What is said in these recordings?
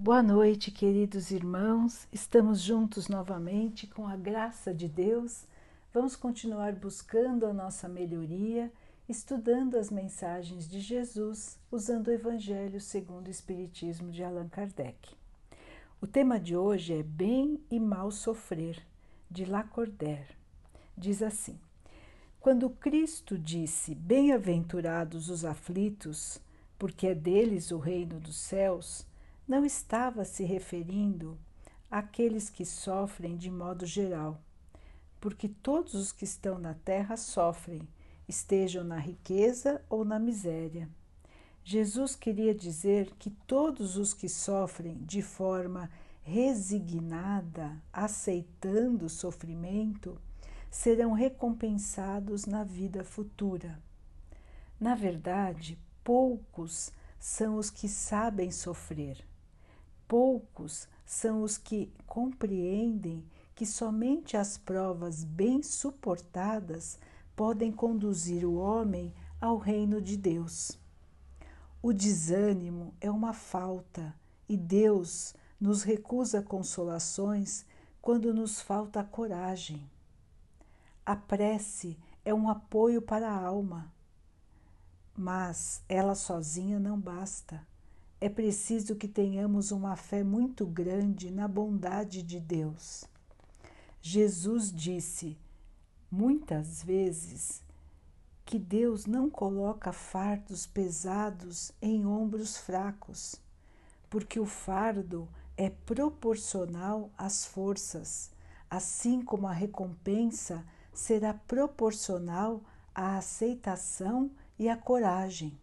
Boa noite, queridos irmãos. Estamos juntos novamente com a graça de Deus. Vamos continuar buscando a nossa melhoria, estudando as mensagens de Jesus, usando o Evangelho segundo o Espiritismo de Allan Kardec. O tema de hoje é Bem e Mal Sofrer, de Lacordaire. Diz assim: Quando Cristo disse: Bem-aventurados os aflitos, porque é deles o reino dos céus, não estava se referindo àqueles que sofrem de modo geral, porque todos os que estão na terra sofrem, estejam na riqueza ou na miséria. Jesus queria dizer que todos os que sofrem de forma resignada, aceitando o sofrimento, serão recompensados na vida futura. Na verdade, poucos são os que sabem sofrer Poucos são os que compreendem que somente as provas bem suportadas podem conduzir o homem ao reino de Deus. O desânimo é uma falta e Deus nos recusa consolações quando nos falta coragem. A prece é um apoio para a alma, mas ela sozinha não basta é preciso que tenhamos uma fé muito grande na bondade de Deus. Jesus disse muitas vezes que Deus não coloca fardos pesados em ombros fracos, porque o fardo é proporcional às forças, assim como a recompensa será proporcional à aceitação e à coragem.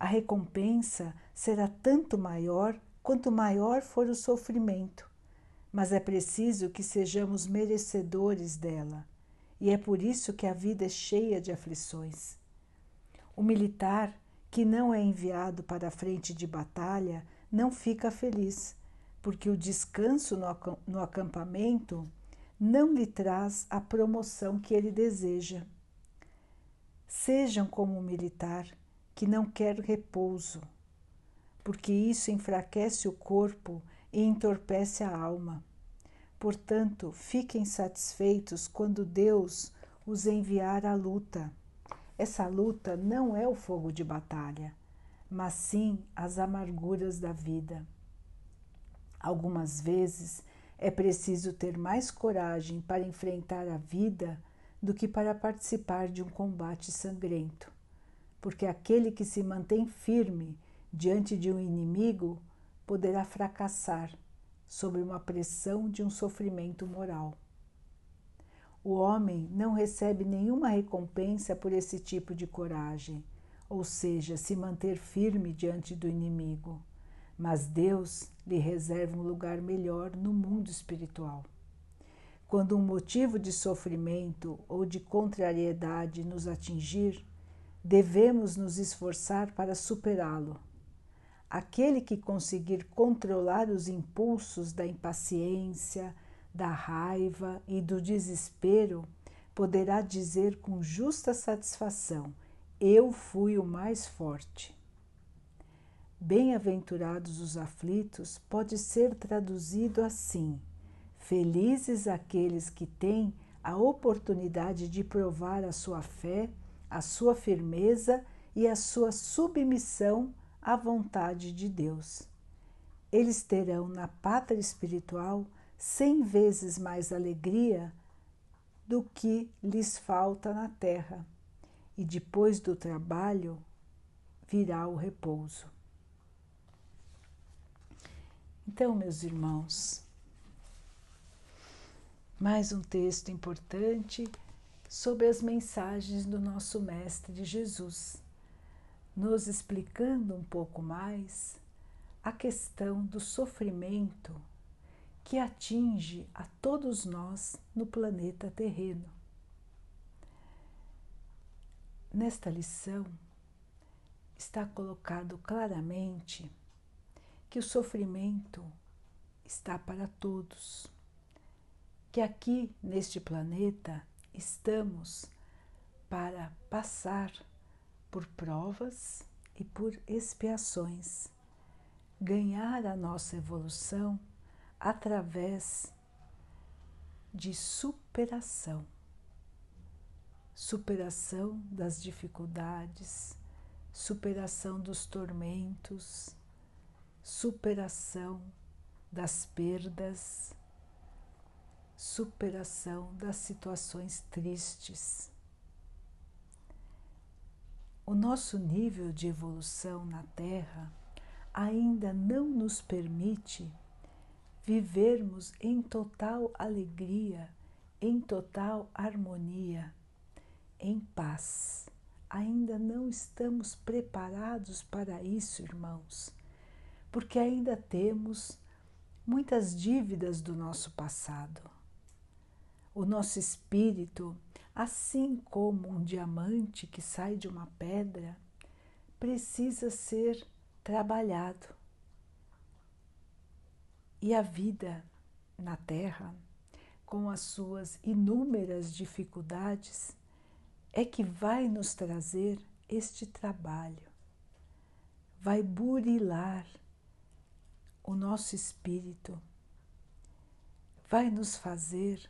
A recompensa será tanto maior quanto maior for o sofrimento, mas é preciso que sejamos merecedores dela, e é por isso que a vida é cheia de aflições. O militar que não é enviado para a frente de batalha não fica feliz, porque o descanso no acampamento não lhe traz a promoção que ele deseja. Sejam como o militar que não quer repouso, porque isso enfraquece o corpo e entorpece a alma. Portanto, fiquem satisfeitos quando Deus os enviar à luta. Essa luta não é o fogo de batalha, mas sim as amarguras da vida. Algumas vezes é preciso ter mais coragem para enfrentar a vida do que para participar de um combate sangrento porque aquele que se mantém firme diante de um inimigo poderá fracassar sob uma pressão de um sofrimento moral. O homem não recebe nenhuma recompensa por esse tipo de coragem, ou seja, se manter firme diante do inimigo, mas Deus lhe reserva um lugar melhor no mundo espiritual. Quando um motivo de sofrimento ou de contrariedade nos atingir, devemos nos esforçar para superá-lo. Aquele que conseguir controlar os impulsos da impaciência, da raiva e do desespero poderá dizer com justa satisfação: Eu fui o mais forte. Bem-aventurados os aflitos pode ser traduzido assim: Felizes aqueles que têm a oportunidade de provar a sua fé a sua firmeza e a sua submissão à vontade de Deus. Eles terão na pátria espiritual cem vezes mais alegria do que lhes falta na terra, e depois do trabalho virá o repouso. Então, meus irmãos, mais um texto importante sobre as mensagens do nosso Mestre Jesus, nos explicando um pouco mais a questão do sofrimento que atinge a todos nós no planeta terreno. Nesta lição está colocado claramente que o sofrimento está para todos, que aqui neste planeta estamos para passar por provas e por expiações, ganhar a nossa evolução através de superação. Superação das dificuldades, superação dos tormentos, superação das perdas, superação das situações tristes. O nosso nível de evolução na Terra ainda não nos permite vivermos em total alegria, em total harmonia, em paz. Ainda não estamos preparados para isso, irmãos, porque ainda temos muitas dívidas do nosso passado. O nosso espírito, assim como um diamante que sai de uma pedra, precisa ser trabalhado. E a vida na Terra, com as suas inúmeras dificuldades, é que vai nos trazer este trabalho, vai burilar o nosso espírito, vai nos fazer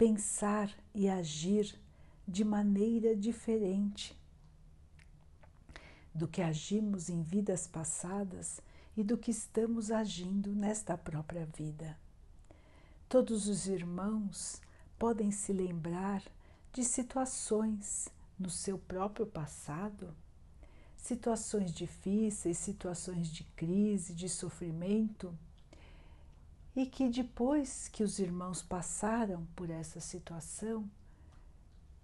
pensar e agir de maneira diferente do que agimos em vidas passadas e do que estamos agindo nesta própria vida. Todos os irmãos podem se lembrar de situações no seu próprio passado, situações difíceis, situações de crise, de sofrimento, e que depois que os irmãos passaram por essa situação,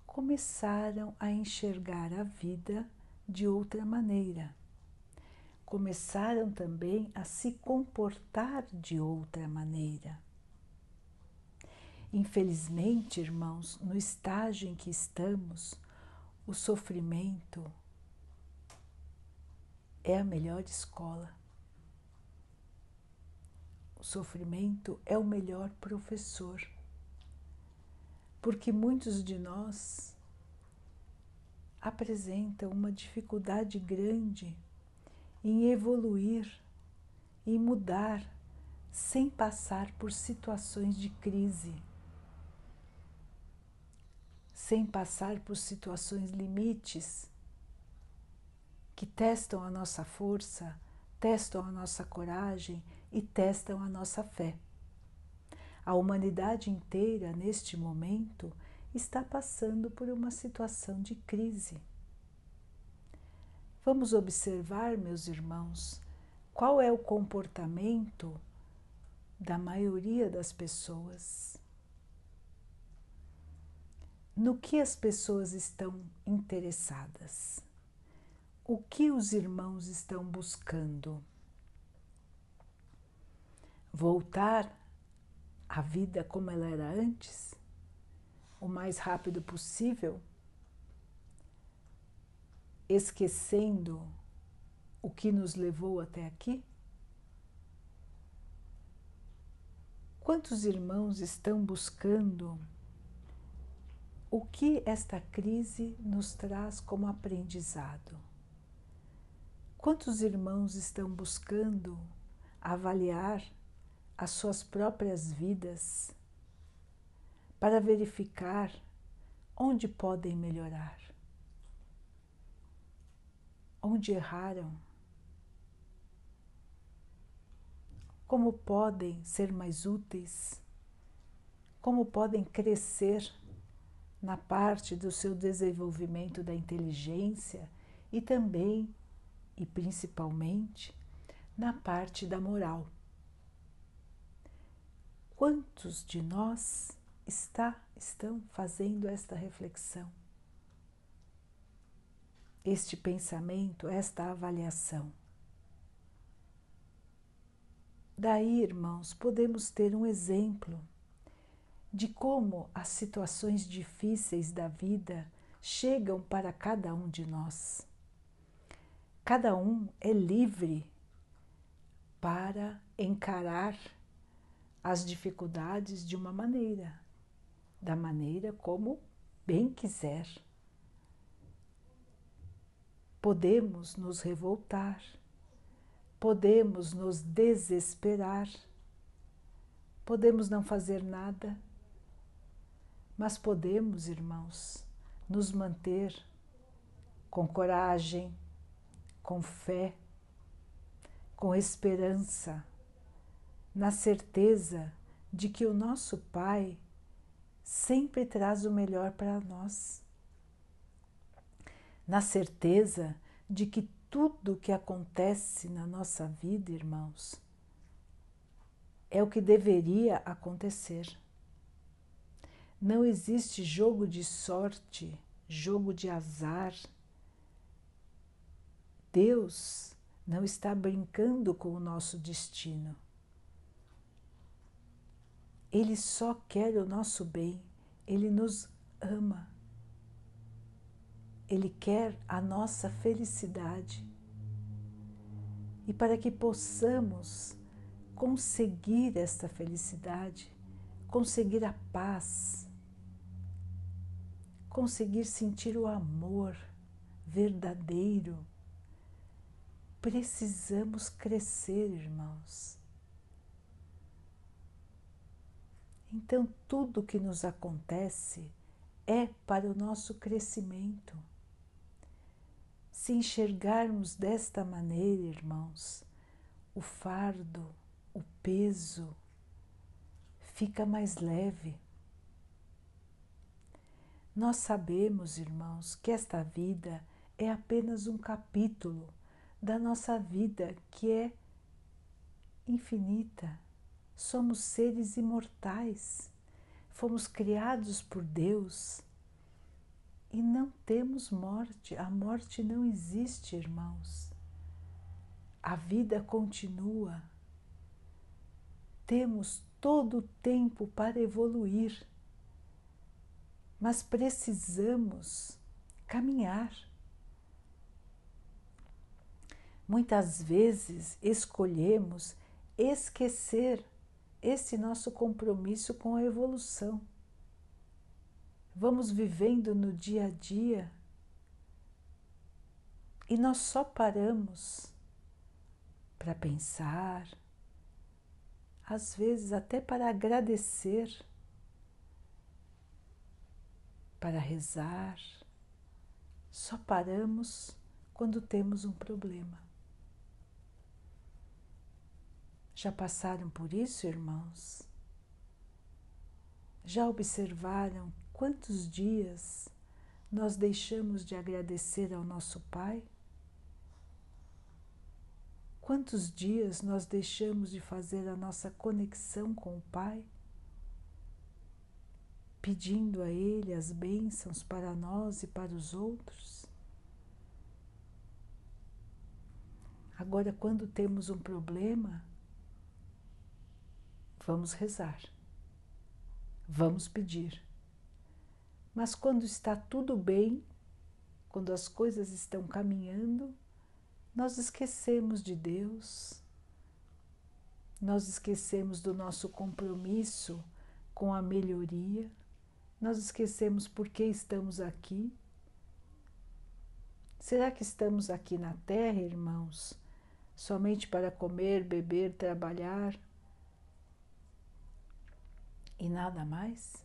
começaram a enxergar a vida de outra maneira. Começaram também a se comportar de outra maneira. Infelizmente, irmãos, no estágio em que estamos, o sofrimento é a melhor escola. Sofrimento é o melhor professor. Porque muitos de nós apresentam uma dificuldade grande em evoluir, em mudar, sem passar por situações de crise, sem passar por situações limites que testam a nossa força, testam a nossa coragem e testam a nossa fé. A humanidade inteira, neste momento, está passando por uma situação de crise. Vamos observar, meus irmãos, qual é o comportamento da maioria das pessoas. No que as pessoas estão interessadas? O que os irmãos estão buscando? Voltar à vida como ela era antes? o mais rápido possível, esquecendo o que nos levou até aqui? Quantos irmãos estão buscando o que esta crise nos traz como aprendizado? Quantos irmãos estão buscando avaliar as suas próprias vidas para verificar onde podem melhorar, onde erraram, como podem ser mais úteis, como podem crescer na parte do seu desenvolvimento da inteligência e também e principalmente na parte da moral. Quantos de nós está, estão fazendo esta reflexão, este pensamento, esta avaliação. Daí, irmãos, podemos ter um exemplo de como as situações difíceis da vida chegam para cada um de nós. Cada um é livre para encarar as dificuldades de uma maneira da maneira como bem quiser. Podemos nos revoltar, podemos nos desesperar, podemos não fazer nada, mas podemos, irmãos, nos manter com coragem, com fé, com esperança, na certeza de que o nosso Pai sempre traz o melhor para nós, na certeza de que tudo o que acontece na nossa vida, irmãos, é o que deveria acontecer. Não existe jogo de sorte, jogo de azar. Deus não está brincando com o nosso destino. Ele só quer o nosso bem, ele nos ama. Ele quer a nossa felicidade. E para que possamos conseguir esta felicidade, conseguir a paz, conseguir sentir o amor verdadeiro, precisamos crescer, irmãos. Então, tudo que nos acontece é para o nosso crescimento. Se enxergarmos desta maneira, irmãos, o fardo, o peso fica mais leve. Nós sabemos, irmãos, que esta vida é apenas um capítulo da nossa vida que é infinita. Somos seres imortais, fomos criados por Deus e não temos morte. A morte não existe, irmãos. A vida continua. Temos todo o tempo para evoluir, mas precisamos caminhar. Muitas vezes escolhemos esquecer esse nosso compromisso com a evolução. Vamos vivendo no dia a dia e nós só paramos para pensar, às vezes até para agradecer, para rezar. Só paramos quando temos um problema. Já passaram por isso, irmãos? Já observaram quantos dias nós deixamos de agradecer ao nosso Pai? Quantos dias nós deixamos de fazer a nossa conexão com o Pai? Pedindo a Ele as bênçãos para nós e para os outros? Agora, quando temos um problema, vamos rezar, vamos pedir. Mas quando está tudo bem, quando as coisas estão caminhando, nós esquecemos de Deus, nós esquecemos do nosso compromisso com a melhoria, nós esquecemos por que estamos aqui. Será que estamos aqui na Terra, irmãos, somente para comer, beber, trabalhar? E nada mais?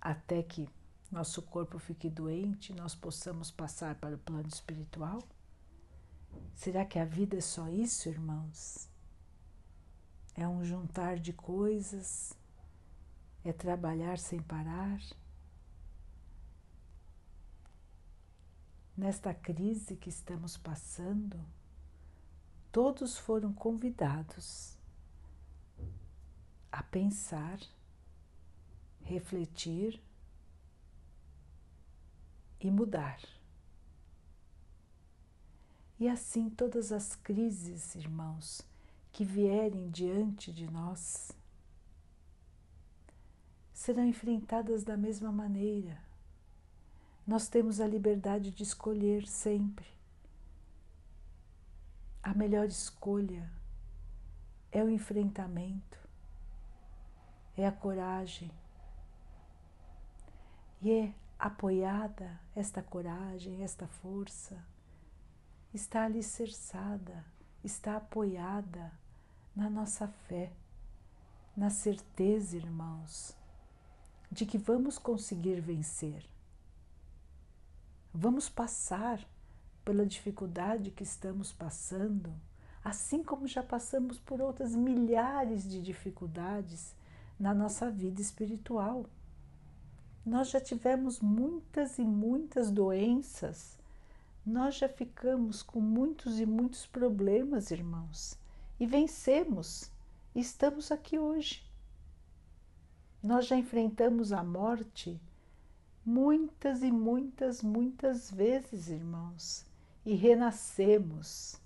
Até que nosso corpo fique doente, nós possamos passar para o plano espiritual? Será que a vida é só isso, irmãos? É um juntar de coisas? É trabalhar sem parar? Nesta crise que estamos passando, todos foram convidados a pensar, refletir e mudar. E assim todas as crises, irmãos, que vierem diante de nós serão enfrentadas da mesma maneira. Nós temos a liberdade de escolher sempre. A melhor escolha é o enfrentamento, é a coragem. E é apoiada esta coragem, esta força, está alicerçada, está apoiada na nossa fé, na certeza, irmãos, de que vamos conseguir vencer. Vamos passar pela dificuldade que estamos passando, assim como já passamos por outras milhares de dificuldades na nossa vida espiritual. Nós já tivemos muitas e muitas doenças, nós já ficamos com muitos e muitos problemas, irmãos, e vencemos, e estamos aqui hoje. Nós já enfrentamos a morte muitas e muitas, muitas vezes, irmãos, e renascemos.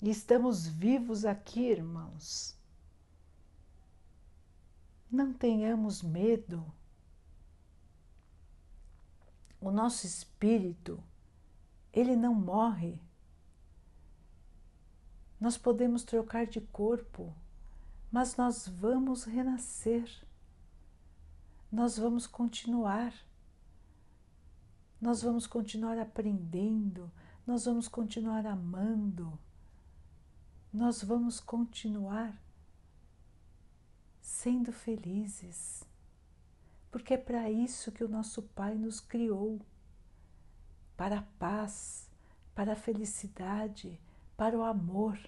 E estamos vivos aqui, irmãos. Não tenhamos medo. O nosso espírito, ele não morre. Nós podemos trocar de corpo, mas nós vamos renascer. Nós vamos continuar. Nós vamos continuar aprendendo, nós vamos continuar amando, nós vamos continuar sendo felizes, porque é para isso que o nosso Pai nos criou para a paz, para a felicidade, para o amor.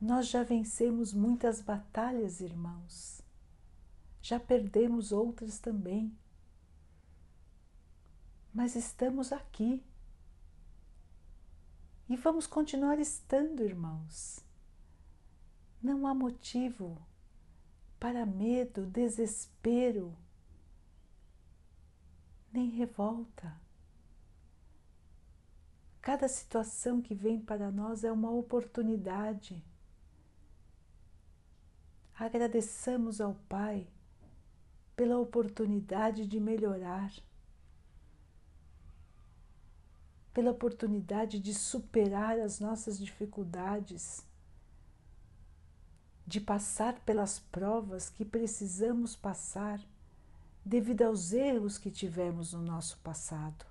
Nós já vencemos muitas batalhas, irmãos. Já perdemos outras também. Mas estamos aqui. E vamos continuar estando, irmãos. Não há motivo para medo, desespero, nem revolta. Cada situação que vem para nós é uma oportunidade. Agradeçamos ao Pai pela oportunidade de melhorar, pela oportunidade de superar as nossas dificuldades, de passar pelas provas que precisamos passar devido aos erros que tivemos no nosso passado.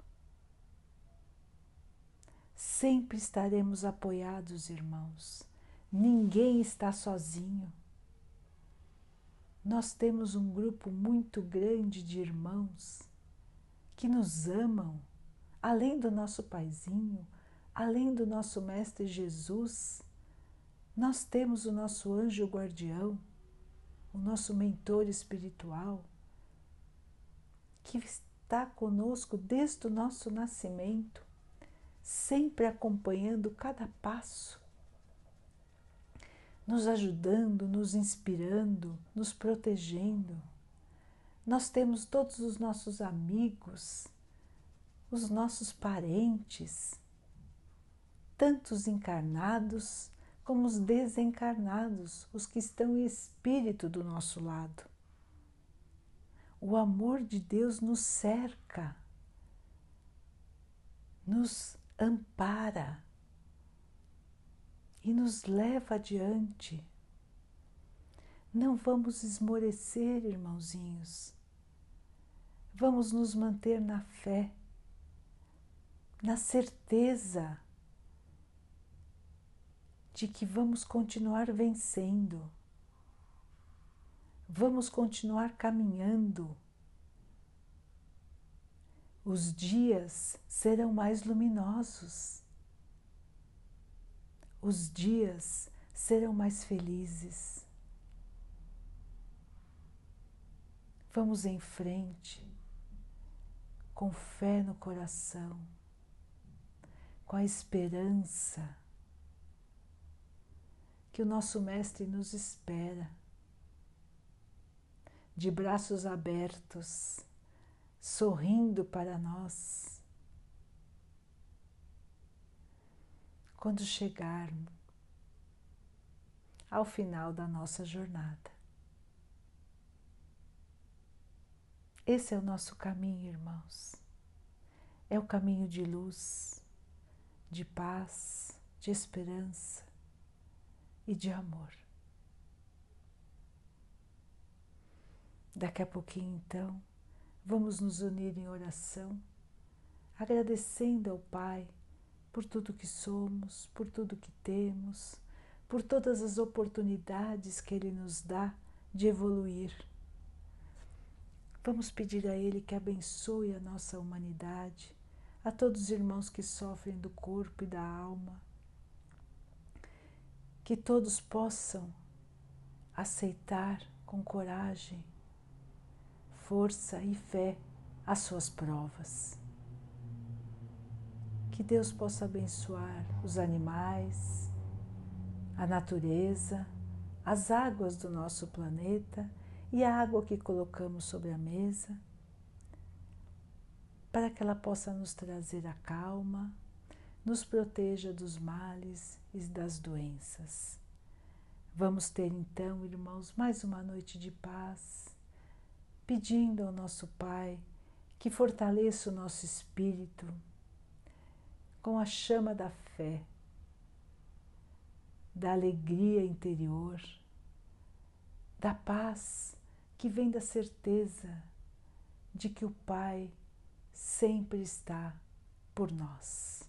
Sempre estaremos apoiados, irmãos. Ninguém está sozinho. Nós temos um grupo muito grande de irmãos que nos amam, além do nosso paizinho, além do nosso Mestre Jesus. Nós temos o nosso anjo guardião, o nosso mentor espiritual, que está conosco desde o nosso nascimento, sempre acompanhando cada passo, nos ajudando, nos inspirando, nos protegendo. Nós temos todos os nossos amigos, os nossos parentes, tantos encarnados como os desencarnados, os que estão em espírito do nosso lado. O amor de Deus nos cerca, nos ampara e nos leva adiante. Não vamos esmorecer, irmãozinhos. Vamos nos manter na fé, na certeza de que vamos continuar vencendo Vamos continuar caminhando. Os dias serão mais luminosos. Os dias serão mais felizes. Vamos em frente, com fé no coração, com a esperança que o nosso Mestre nos espera de braços abertos, sorrindo para nós. Quando chegarmos ao final da nossa jornada. Esse é o nosso caminho, irmãos. É o caminho de luz, de paz, de esperança e de amor. Daqui a pouquinho, então, vamos nos unir em oração, agradecendo ao Pai por tudo que somos, por tudo que temos, por todas as oportunidades que Ele nos dá de evoluir. Vamos pedir a Ele que abençoe a nossa humanidade, a todos os irmãos que sofrem do corpo e da alma, que todos possam aceitar com coragem, força e fé as suas provas. Que Deus possa abençoar os animais, a natureza, as águas do nosso planeta e a água que colocamos sobre a mesa, para que ela possa nos trazer a calma, nos proteja dos males e das doenças. Vamos ter então, irmãos, mais uma noite de paz, pedindo ao nosso Pai que fortaleça o nosso espírito com a chama da fé, da alegria interior, da paz que vem da certeza de que o Pai sempre está por nós.